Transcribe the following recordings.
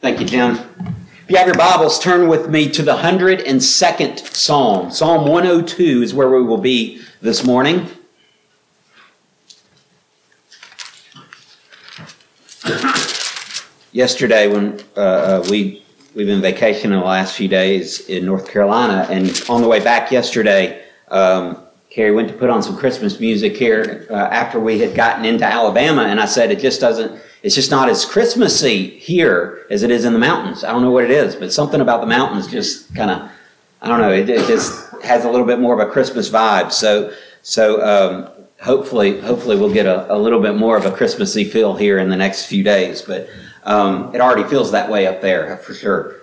Thank you, Jim. If you have your Bibles, turn with me to the 102nd Psalm. Psalm 102 is where we will be this morning. Yesterday, when uh, uh, we we've been vacationing the last few days in North Carolina, and on the way back yesterday, um, Carrie went to put on some Christmas music here uh, after we had gotten into Alabama, and I said it just doesn't. It's just not as Christmassy here as it is in the mountains. I don't know what it is, but something about the mountains just kind of, I don't know. It, it, just has a little bit more of a Christmas vibe. So, so um, hopefully, hopefully we'll get a, a, little bit more of a Christmassy feel here in the next few days. But um, it already feels that way up there for sure.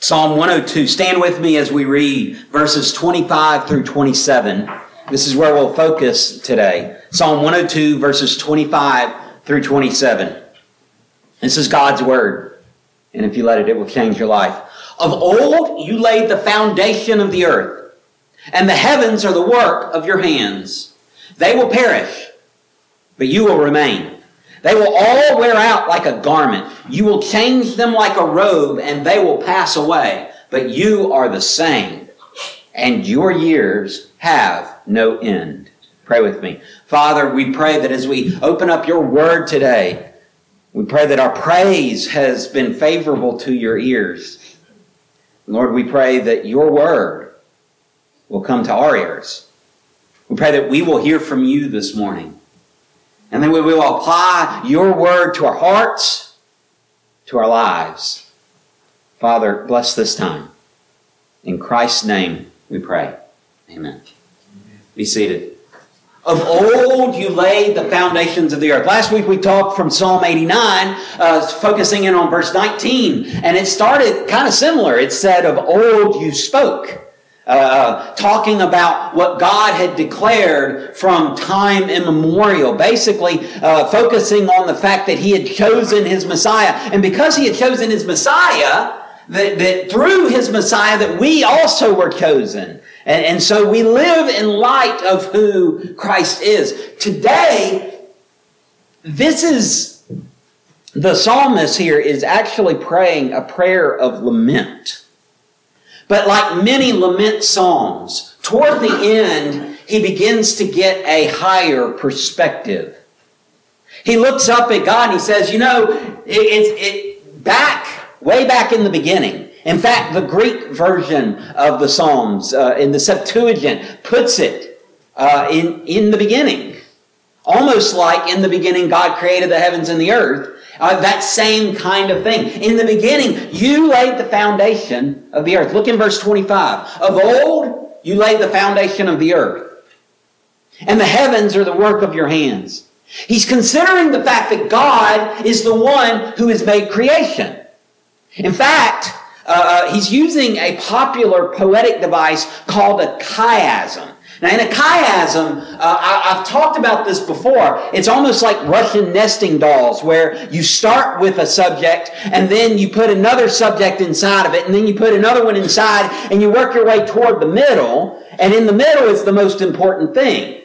Psalm 102. Stand with me as we read verses 25 through 27. This is where we'll focus today. Psalm 102, verses 25 through 27. This is God's word. And if you let it, it will change your life. Of old, you laid the foundation of the earth, and the heavens are the work of your hands. They will perish, but you will remain. They will all wear out like a garment. You will change them like a robe, and they will pass away. But you are the same, and your years have no end. Pray with me. Father, we pray that as we open up your word today, we pray that our praise has been favorable to your ears. Lord, we pray that your word will come to our ears. We pray that we will hear from you this morning. And then we will apply your word to our hearts, to our lives. Father, bless this time. In Christ's name we pray. Amen. Be seated. Of old you laid the foundations of the earth. Last week we talked from Psalm 89, uh, focusing in on verse 19, and it started kind of similar. It said, Of old you spoke. Uh, talking about what God had declared from time immemorial, basically uh, focusing on the fact that He had chosen His Messiah. And because He had chosen His Messiah, that, that through His Messiah, that we also were chosen. And, and so we live in light of who Christ is. Today, this is the psalmist here is actually praying a prayer of lament. But like many lament psalms, toward the end, he begins to get a higher perspective. He looks up at God and he says, You know, it's it, it, back, way back in the beginning, in fact, the Greek version of the Psalms uh, in the Septuagint puts it uh, in, in the beginning. Almost like in the beginning God created the heavens and the earth. Uh, that same kind of thing. In the beginning, you laid the foundation of the earth. Look in verse 25. Of old, you laid the foundation of the earth. And the heavens are the work of your hands. He's considering the fact that God is the one who has made creation. In fact, uh, uh, he's using a popular poetic device called a chiasm. Now, in a chiasm, uh, I, have talked about this before. It's almost like Russian nesting dolls, where you start with a subject and then you put another subject inside of it, and then you put another one inside, and you work your way toward the middle. And in the middle is the most important thing.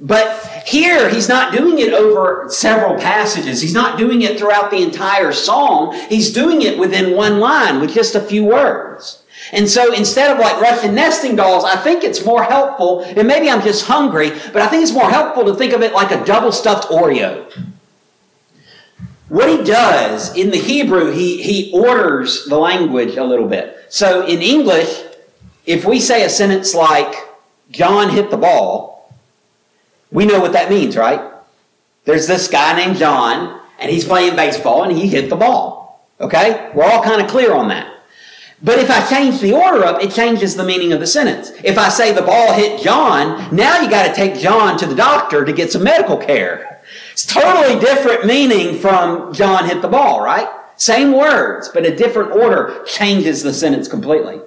But here, he's not doing it over several passages. He's not doing it throughout the entire song. He's doing it within one line with just a few words. And so instead of like Russian nesting dolls, I think it's more helpful, and maybe I'm just hungry, but I think it's more helpful to think of it like a double stuffed Oreo. What he does in the Hebrew, he, he orders the language a little bit. So in English, if we say a sentence like, John hit the ball, we know what that means, right? There's this guy named John, and he's playing baseball, and he hit the ball. Okay? We're all kind of clear on that. But if I change the order up, it changes the meaning of the sentence. If I say the ball hit John, now you got to take John to the doctor to get some medical care. It's totally different meaning from John hit the ball, right? Same words, but a different order changes the sentence completely.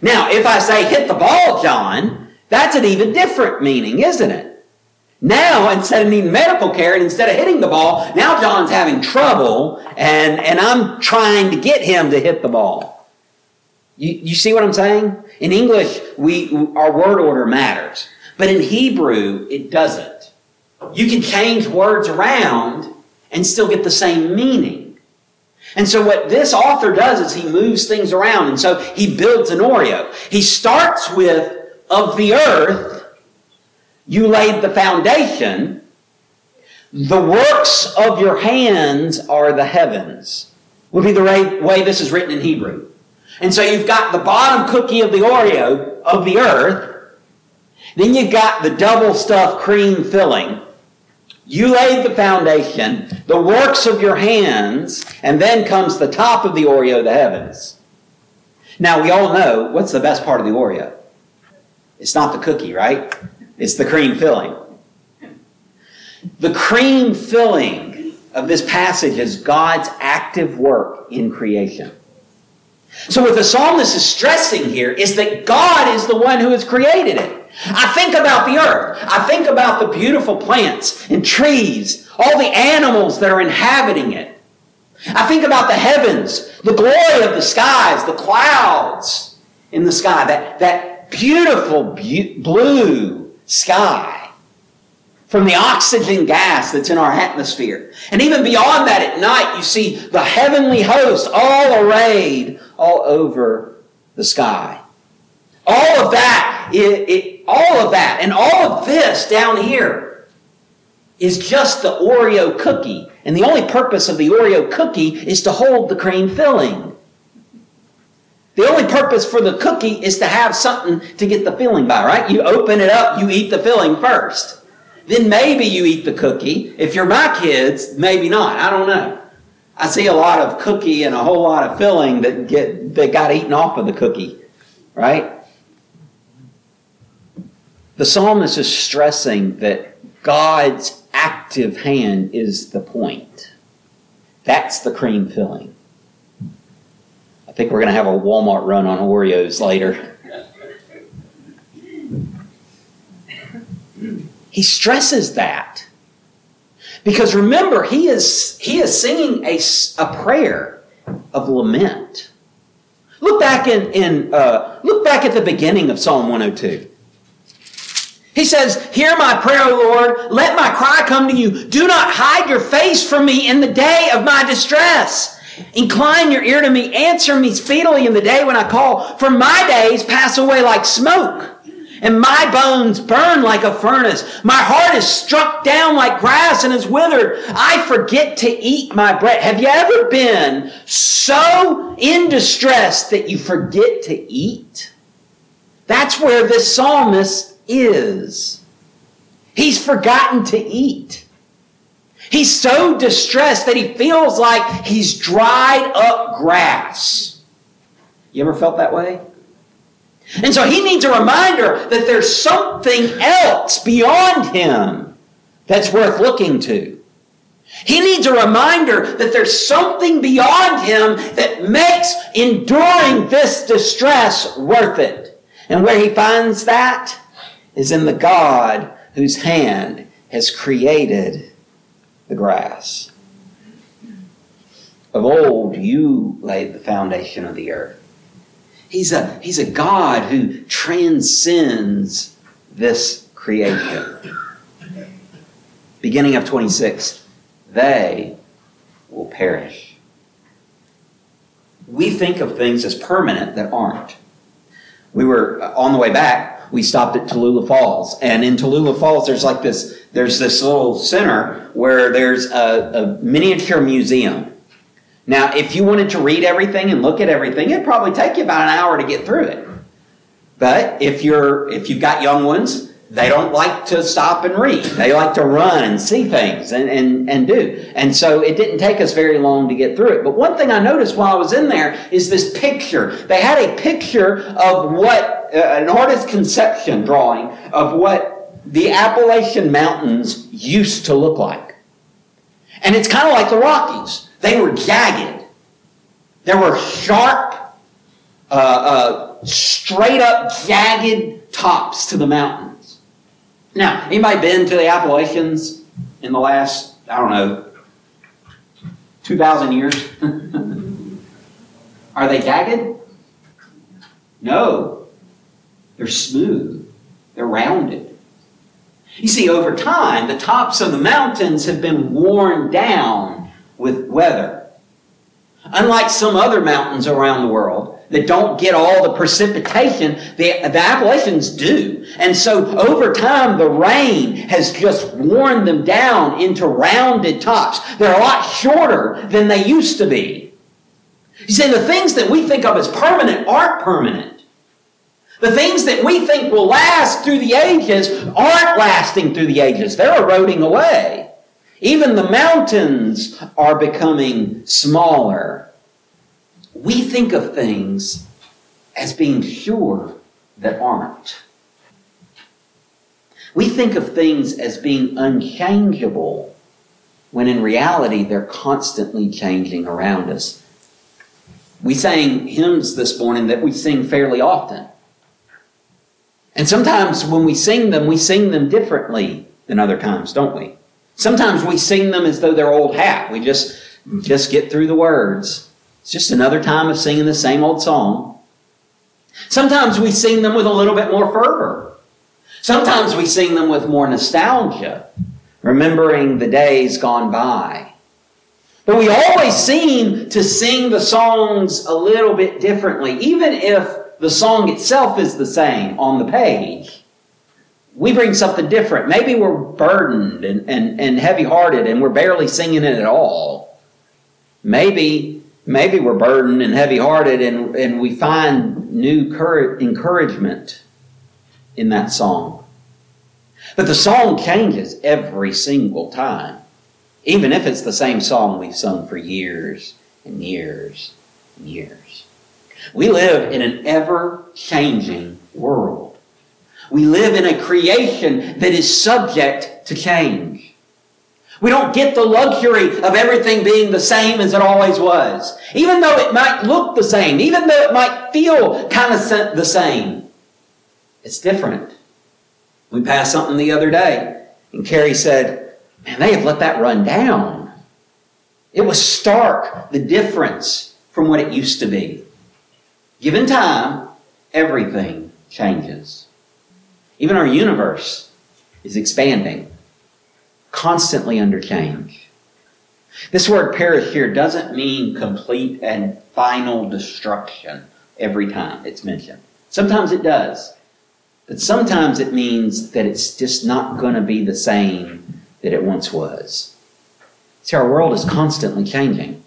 Now, if I say hit the ball, John, that's an even different meaning, isn't it? Now, instead of needing medical care and instead of hitting the ball, now John's having trouble and, and I'm trying to get him to hit the ball. You, you see what I'm saying? In English, we, our word order matters. But in Hebrew, it doesn't. You can change words around and still get the same meaning. And so what this author does is he moves things around. And so he builds an Oreo. He starts with, of the earth, you laid the foundation. The works of your hands are the heavens. Would be the way this is written in Hebrew. And so you've got the bottom cookie of the Oreo of the earth. Then you've got the double stuffed cream filling. You laid the foundation, the works of your hands, and then comes the top of the Oreo, the heavens. Now, we all know what's the best part of the Oreo? It's not the cookie, right? It's the cream filling. The cream filling of this passage is God's active work in creation. So, what the psalmist is stressing here is that God is the one who has created it. I think about the earth. I think about the beautiful plants and trees, all the animals that are inhabiting it. I think about the heavens, the glory of the skies, the clouds in the sky, that, that beautiful be- blue sky from the oxygen gas that's in our atmosphere. And even beyond that, at night, you see the heavenly host all arrayed all over the sky. All of that, it, it, all of that, and all of this down here is just the Oreo cookie. And the only purpose of the Oreo cookie is to hold the cream filling. The only purpose for the cookie is to have something to get the filling by, right? You open it up, you eat the filling first. Then maybe you eat the cookie. If you're my kids, maybe not. I don't know. I see a lot of cookie and a whole lot of filling that get that got eaten off of the cookie, right? The psalmist is stressing that God's active hand is the point. That's the cream filling. I think we're going to have a Walmart run on Oreos later. He stresses that. Because remember, he is, he is singing a, a prayer of lament. Look back in, in uh, look back at the beginning of Psalm 102. He says, Hear my prayer, O Lord. Let my cry come to you. Do not hide your face from me in the day of my distress. Incline your ear to me. Answer me speedily in the day when I call. For my days pass away like smoke, and my bones burn like a furnace. My heart is struck down like grass and is withered. I forget to eat my bread. Have you ever been so in distress that you forget to eat? That's where this psalmist is. He's forgotten to eat. He's so distressed that he feels like he's dried up grass. You ever felt that way? And so he needs a reminder that there's something else beyond him that's worth looking to. He needs a reminder that there's something beyond him that makes enduring this distress worth it. And where he finds that is in the God whose hand has created the grass. Of old, you laid the foundation of the earth. He's a, he's a God who transcends this creation. Beginning of 26, they will perish. We think of things as permanent that aren't. We were uh, on the way back we stopped at Tallulah Falls. And in Tallulah Falls, there's like this, there's this little center where there's a, a miniature museum. Now, if you wanted to read everything and look at everything, it'd probably take you about an hour to get through it. But if you're, if you've got young ones, they don't like to stop and read. They like to run and see things and, and, and do. And so it didn't take us very long to get through it. But one thing I noticed while I was in there is this picture. They had a picture of what, uh, an artist's conception drawing of what the Appalachian Mountains used to look like. And it's kind of like the Rockies. They were jagged. There were sharp, uh, uh, straight up jagged tops to the mountains. Now, anybody been to the Appalachians in the last, I don't know, 2,000 years? Are they jagged? No. They're smooth. They're rounded. You see, over time, the tops of the mountains have been worn down with weather. Unlike some other mountains around the world that don't get all the precipitation, the, the Appalachians do. And so over time, the rain has just worn them down into rounded tops. They're a lot shorter than they used to be. You see, the things that we think of as permanent aren't permanent. The things that we think will last through the ages aren't lasting through the ages. They're eroding away. Even the mountains are becoming smaller. We think of things as being sure that aren't. We think of things as being unchangeable when in reality they're constantly changing around us. We sang hymns this morning that we sing fairly often. And sometimes when we sing them, we sing them differently than other times, don't we? Sometimes we sing them as though they're old hat. We just just get through the words. It's just another time of singing the same old song. Sometimes we sing them with a little bit more fervor. Sometimes we sing them with more nostalgia, remembering the days gone by. But we always seem to sing the songs a little bit differently, even if the song itself is the same on the page. We bring something different. Maybe we're burdened and, and, and heavy hearted and we're barely singing it at all. Maybe, maybe we're burdened and heavy hearted and, and we find new courage, encouragement in that song. But the song changes every single time, even if it's the same song we've sung for years and years and years. We live in an ever changing world. We live in a creation that is subject to change. We don't get the luxury of everything being the same as it always was. Even though it might look the same, even though it might feel kind of the same, it's different. We passed something the other day, and Carrie said, Man, they have let that run down. It was stark, the difference from what it used to be. Given time, everything changes. Even our universe is expanding, constantly under change. This word perish here doesn't mean complete and final destruction every time it's mentioned. Sometimes it does, but sometimes it means that it's just not going to be the same that it once was. See, our world is constantly changing.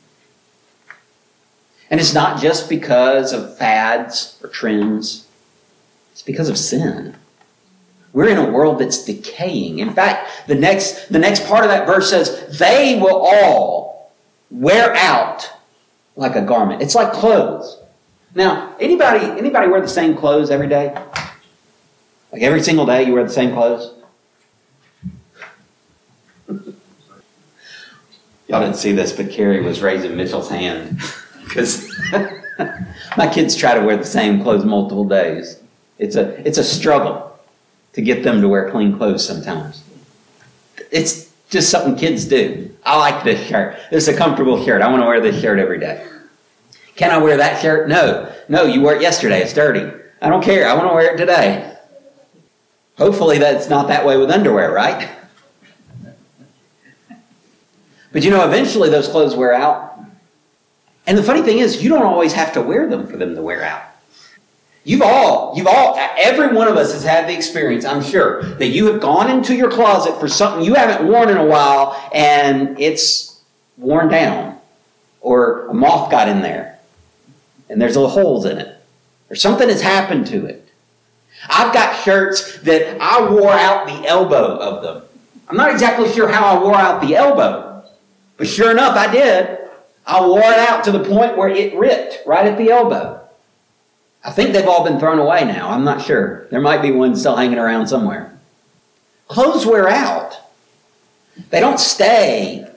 And it's not just because of fads or trends, it's because of sin. We're in a world that's decaying. In fact, the next, the next part of that verse says, they will all wear out like a garment. It's like clothes. Now, anybody, anybody wear the same clothes every day? Like every single day you wear the same clothes? Y'all didn't see this, but Carrie was raising Mitchell's hand because my kids try to wear the same clothes multiple days. It's a, it's a struggle to get them to wear clean clothes sometimes. It's just something kids do. I like this shirt. This is a comfortable shirt. I want to wear this shirt every day. Can I wear that shirt? No. No, you wore it yesterday. It's dirty. I don't care. I want to wear it today. Hopefully that's not that way with underwear, right? But you know, eventually those clothes wear out. And the funny thing is, you don't always have to wear them for them to wear out. You've all, you've all, every one of us has had the experience, I'm sure, that you have gone into your closet for something you haven't worn in a while and it's worn down. Or a moth got in there and there's little holes in it. Or something has happened to it. I've got shirts that I wore out the elbow of them. I'm not exactly sure how I wore out the elbow, but sure enough, I did. I wore it out to the point where it ripped right at the elbow. I think they've all been thrown away now. I'm not sure. There might be one still hanging around somewhere. Clothes wear out. They don't stay.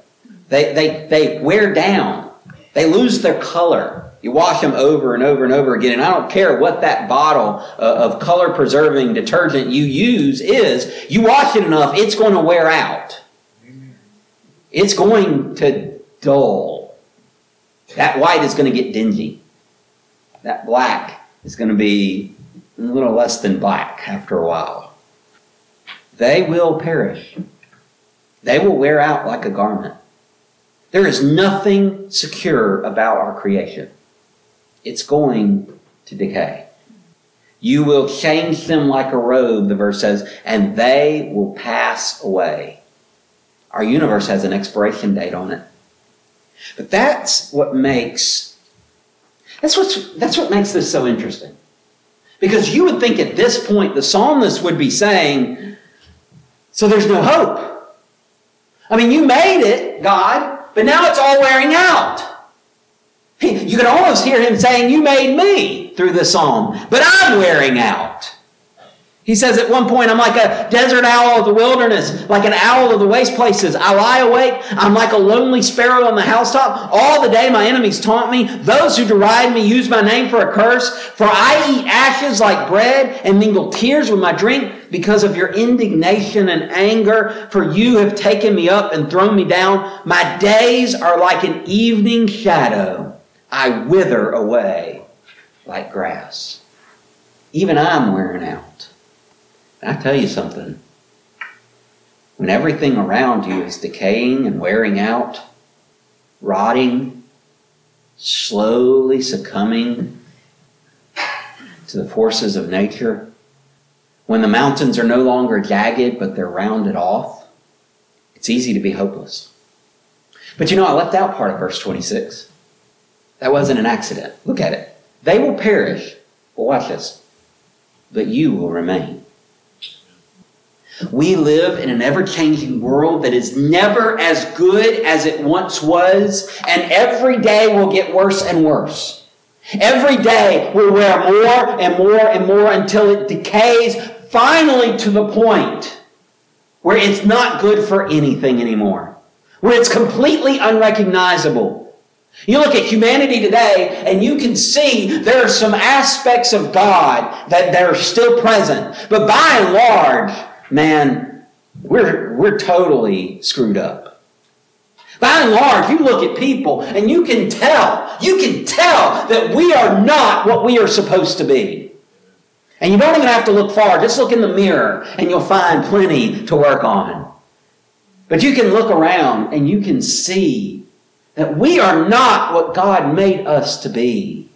They, they, they wear down. They lose their color. You wash them over and over and over again. And I don't care what that bottle uh, of color preserving detergent you use is. You wash it enough, it's going to wear out. It's going to dull. That white is going to get dingy. That black is going to be a little less than black after a while. They will perish. They will wear out like a garment. There is nothing secure about our creation. It's going to decay. You will change them like a robe, the verse says, and they will pass away. Our universe has an expiration date on it. But that's what makes that's what's that's what makes this so interesting. Because you would think at this point the psalmist would be saying, so there's no hope. I mean, you made it, God, but now it's all wearing out. You can almost hear him saying, You made me through the psalm, but I'm wearing out. He says at one point, I'm like a desert owl of the wilderness, like an owl of the waste places. I lie awake. I'm like a lonely sparrow on the housetop. All the day my enemies taunt me. Those who deride me use my name for a curse. For I eat ashes like bread and mingle tears with my drink because of your indignation and anger. For you have taken me up and thrown me down. My days are like an evening shadow. I wither away like grass. Even I'm wearing out. I tell you something. When everything around you is decaying and wearing out, rotting, slowly succumbing to the forces of nature, when the mountains are no longer jagged but they're rounded off, it's easy to be hopeless. But you know, I left out part of verse 26. That wasn't an accident. Look at it. They will perish, but watch this, but you will remain. We live in an ever changing world that is never as good as it once was, and every day will get worse and worse. Every day we'll wear more and more and more until it decays finally to the point where it's not good for anything anymore, where it's completely unrecognizable. You look at humanity today and you can see there are some aspects of God that, that are still present. But by and large, man, we're, we're totally screwed up. By and large, you look at people and you can tell, you can tell that we are not what we are supposed to be. And you don't even have to look far. Just look in the mirror and you'll find plenty to work on. But you can look around and you can see that we are not what God made us to be.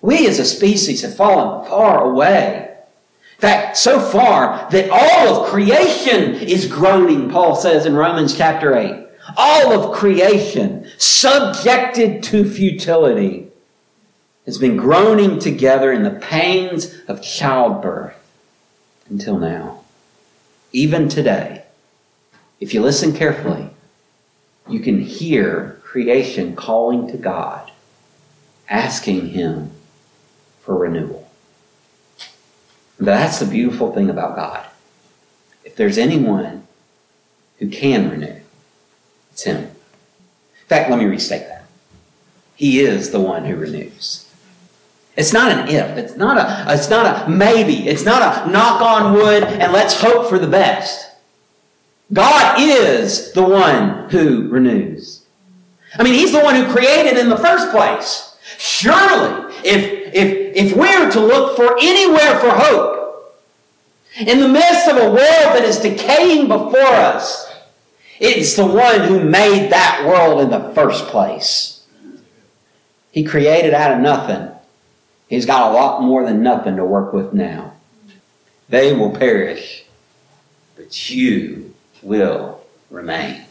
We as a species have fallen far away. Fact, so far that all of creation is groaning, Paul says in Romans chapter 8. All of creation, subjected to futility, has been groaning together in the pains of childbirth until now. Even today, if you listen carefully, you can hear creation calling to God, asking Him for renewal. That's the beautiful thing about God. If there's anyone who can renew, it's Him. In fact, let me restate that. He is the one who renews. It's not an if. It's not a, it's not a maybe. It's not a knock on wood and let's hope for the best. God is the one who renews. I mean, He's the one who created in the first place. Surely, if, if, if we're to look for anywhere for hope, in the midst of a world that is decaying before us, it's the one who made that world in the first place. He created out of nothing. He's got a lot more than nothing to work with now. They will perish, but you will remain.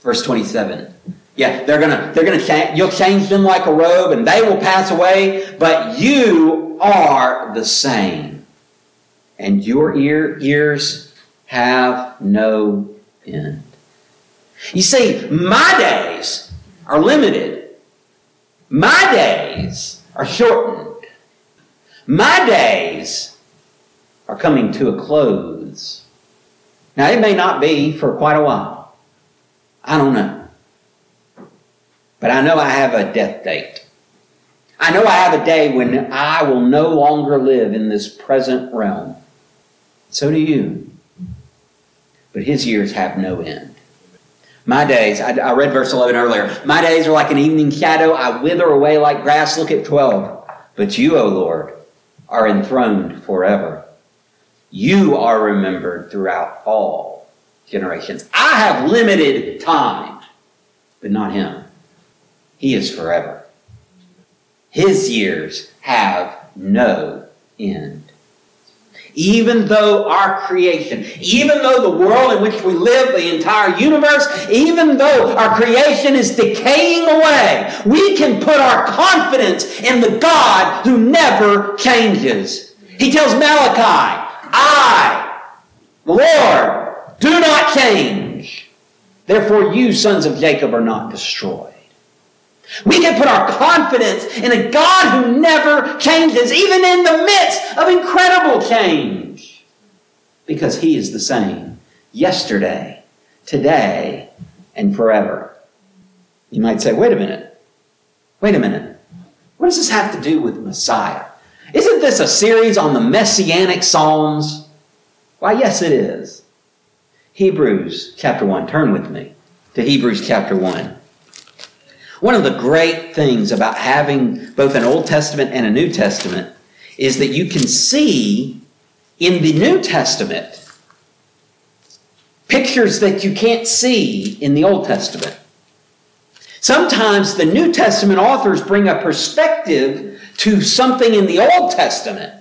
Verse 27. Yeah, they're gonna, they're gonna change, you'll change them like a robe and they will pass away, but you are the same. And your ear, ears have no end. You see, my days are limited. My days are shortened. My days are coming to a close. Now, it may not be for quite a while. I don't know. But I know I have a death date. I know I have a day when I will no longer live in this present realm. So do you. But his years have no end. My days, I, I, read verse 11 earlier. My days are like an evening shadow. I wither away like grass. Look at 12. But you, O Lord, are enthroned forever. You are remembered throughout all generations. I have limited time. but not him. He is forever. His years have no end. Even though our creation, even though the world in which we live, the entire universe, even though our creation is decaying away, we can put our confidence in the God who never changes. He tells Malachi, I, the Lord, do not change. Therefore, you, sons of Jacob, are not destroyed. We can put our confidence in a God who never changes, even in the midst of incredible change. Because He is the same yesterday, today, and forever. You might say, wait a minute. Wait a minute. What does this have to do with Messiah? Isn't this a series on the Messianic Psalms? Why, yes, it is. Hebrews chapter 1. Turn with me to Hebrews chapter 1. One of the great things about having both an Old Testament and a New Testament is that you can see in the New Testament pictures that you can't see in the Old Testament. Sometimes the New Testament authors bring a perspective to something in the Old Testament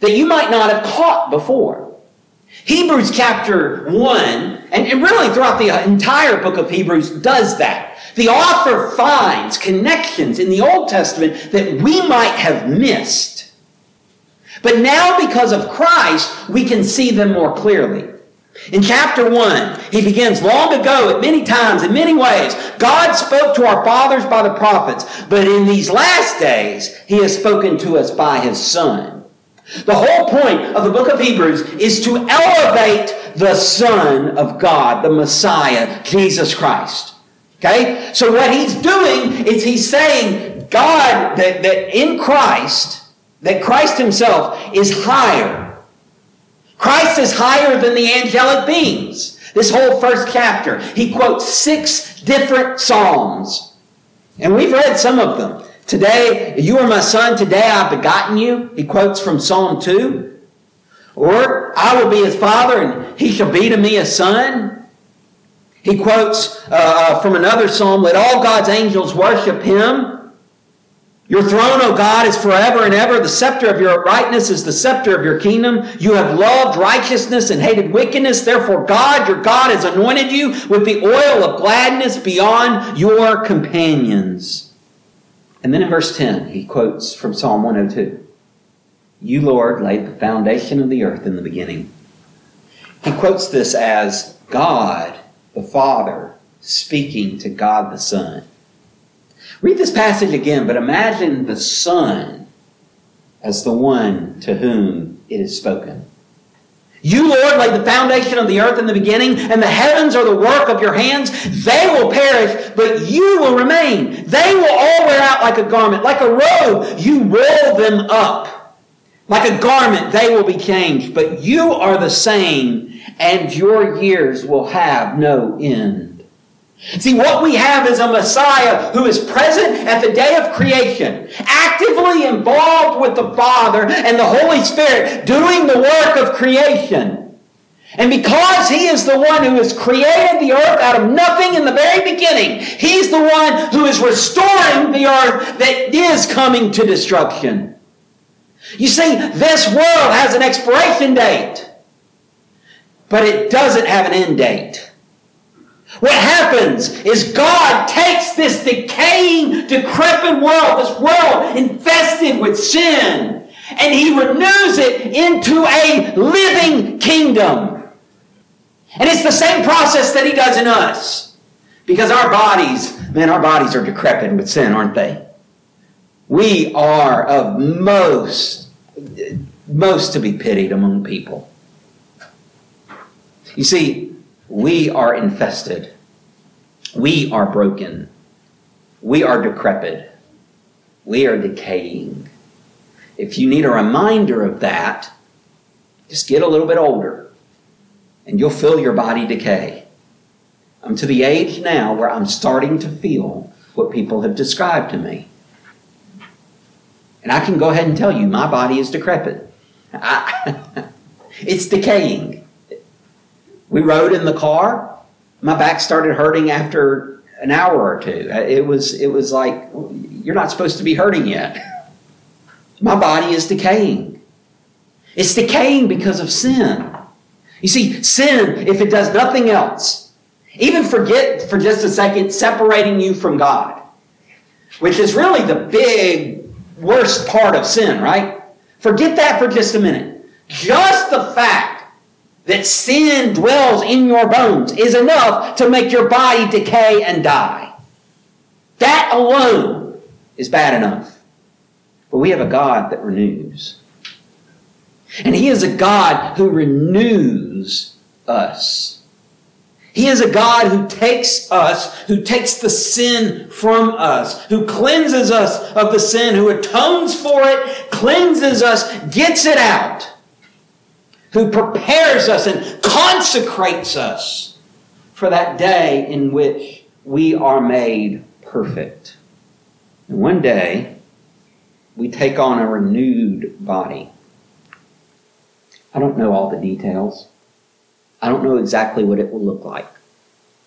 that you might not have caught before. Hebrews chapter 1, and, really throughout the uh, entire book of Hebrews, does that. The author finds connections in the Old Testament that we might have missed. But now, because of Christ, we can see them more clearly. In chapter 1, he begins long ago, at many times, in many ways, God spoke to our fathers by the prophets, but in these last days, he has spoken to us by his Son. The whole point of the book of Hebrews is to elevate the Son of God, the Messiah, Jesus Christ. Okay? So what he's doing is he's saying God, that, that in Christ, that Christ himself is higher. Christ is higher than the angelic beings. This whole first chapter, he quotes six different Psalms. And we've read some of them. Today, you are my son, today I've begotten you. He quotes from Psalm 2. Or, I will be his father, and he shall be to me a son. He quotes uh, uh, from another psalm Let all God's angels worship him. Your throne, O God, is forever and ever. The scepter of your uprightness is the scepter of your kingdom. You have loved righteousness and hated wickedness. Therefore, God, your God, has anointed you with the oil of gladness beyond your companions. And then in verse 10, he quotes from Psalm 102 You, Lord, laid the foundation of the earth in the beginning. He quotes this as God the Father speaking to God the Son. Read this passage again, but imagine the Son as the one to whom it is spoken. You, Lord, laid the foundation of the earth in the beginning, and the heavens are the work of your hands. They will perish, but you will remain. They will all wear out like a garment. Like a robe, you roll them up. Like a garment, they will be changed. But you are the same and your years will have no end. See, what we have is a Messiah who is present at the day of creation, actively involved with the Father and the Holy Spirit, doing the work of creation. And because He is the one who has created the earth out of nothing in the very beginning, He's the one who is restoring the earth that is coming to destruction. You see, this world has an expiration date but it doesn't have an end date. What happens is God takes this decaying, decrepit world, this world infested with sin, and He renews it into a living kingdom. And it's the same process that He does in us. Because our bodies, man, our bodies are decrepit with sin, aren't they? We are of most, most to be pitied among people. You see, we are infested. We are broken. We are decrepit. We are decaying. If you need a reminder of that, just get a little bit older and you'll feel your body decay. I'm to the age now where I'm starting to feel what people have described to me. And I can go ahead and tell you my body is decrepit. I, it's decaying. We rode in the car. My back started hurting after an hour or two. It was, it was like, you're not supposed to be hurting yet. My body is decaying. It's decaying because of sin. You see, sin, if it does nothing else, even forget for just a second separating you from God, which is really the big, worst part of sin, right? Forget that for just a minute. Just the fact that sin dwells in your bones is enough to make your body decay and die. That alone is bad enough. But we have a God that renews. And He is a God who renews us. He is a God who takes us, who takes the sin from us, who cleanses us of the sin, who atones for it, cleanses us, gets it out, who prepares us and consecrates us for that day in which we are made perfect. And one day, we take on a renewed body. I don't know all the details. I don't know exactly what it will look like.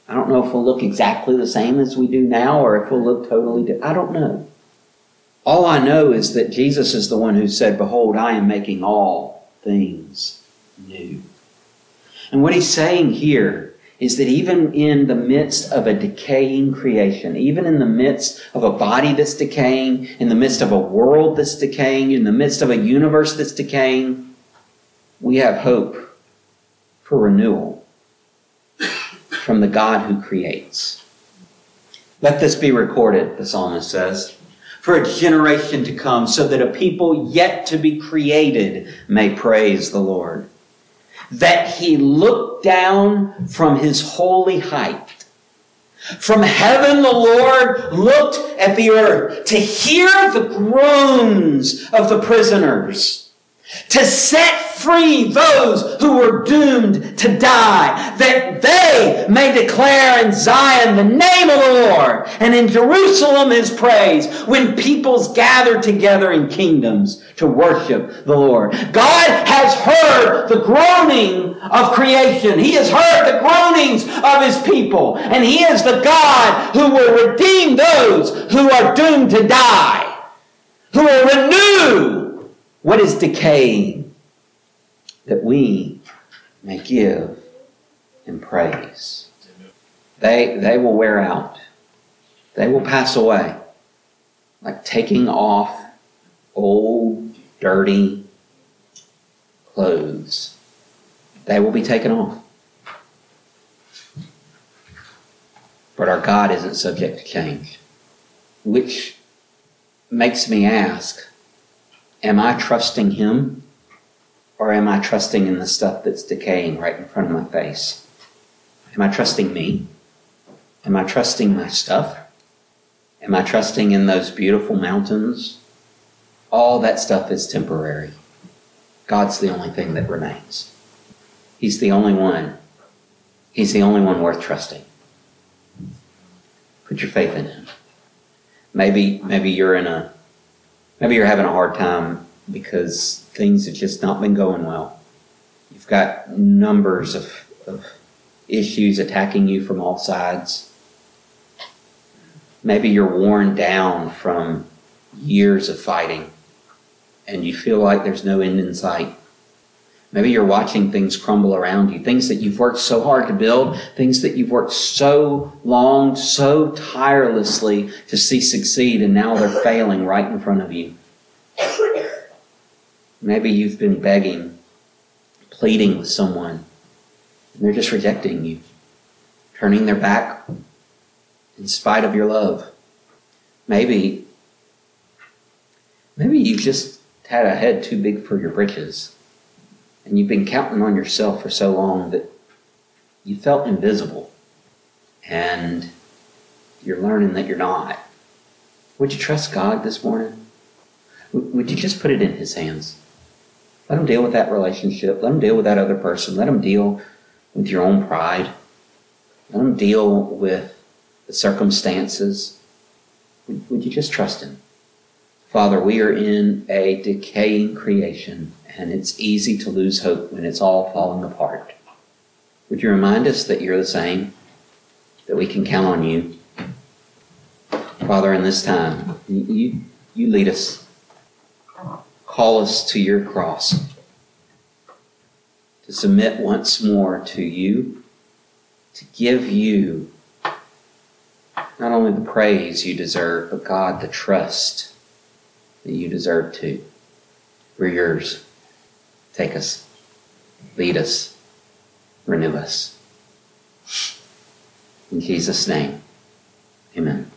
I don't know if we'll look exactly the same as we do now or if we'll look totally different. I don't know. All I know is that Jesus is the one who said, Behold, I am making all things new. And what he's saying here is that even in the midst of a decaying creation, even in the midst of a body that's decaying, in the midst of a world that's decaying, in the midst of a universe that's decaying, we have hope for renewal from the God who creates. Let this be recorded, the psalmist says, for a generation to come, so that a people yet to be created may praise the Lord. That he looked down from his holy height. From heaven, the Lord looked at the earth to hear the groans of the prisoners, to set free those who were doomed to die, that they may declare in Zion the name of the Lord, and in Jerusalem his praise, when peoples gather together in kingdoms to worship the Lord. God has heard the groaning of creation. He has heard the groanings of his people, and he is the God who will redeem those who are doomed to die, who will renew what is decaying that we may give in praise. They, they will wear out. They will pass away. Like taking off old, dirty clothes. They will be taken off. But our God isn't subject to change. Which makes me ask Am I trusting Him? Or am I trusting in the stuff that's decaying right in front of my face? Am I trusting me? Am I trusting my stuff? Am I trusting in those beautiful mountains? All that stuff is temporary. God's the only thing that remains. He's the only one. He's the only one worth trusting. Put your faith in him. Maybe maybe you're in a maybe you're having a hard time because things have just not been going well. You've got numbers of, of issues attacking you from all sides. Maybe you're worn down from years of fighting and you feel like there's no end in sight. Maybe you're watching things crumble around you, things that you've worked so hard to build, things that you've worked so long, so tirelessly to see succeed, and now they're failing right in front of you. Maybe you've been begging, pleading with someone, and they're just rejecting you, turning their back in spite of your love. Maybe, maybe you've just had a head too big for your britches, and you've been counting on yourself for so long that you felt invisible, and you're learning that you're not. Would you trust God this morning? Would you just put it in His hands? Let them deal with that relationship. Let them deal with that other person. Let them deal with your own pride. Let them deal with the circumstances. Would, would you just trust Him? Father, we are in a decaying creation, and it's easy to lose hope when it's all falling apart. Would you remind us that you're the same, that we can count on you, Father, in this time, you, you lead us. Call us to your cross to submit once more to you, to give you not only the praise you deserve, but God, the trust that you deserve too. We're yours. Take us, lead us, renew us. In Jesus' name, amen.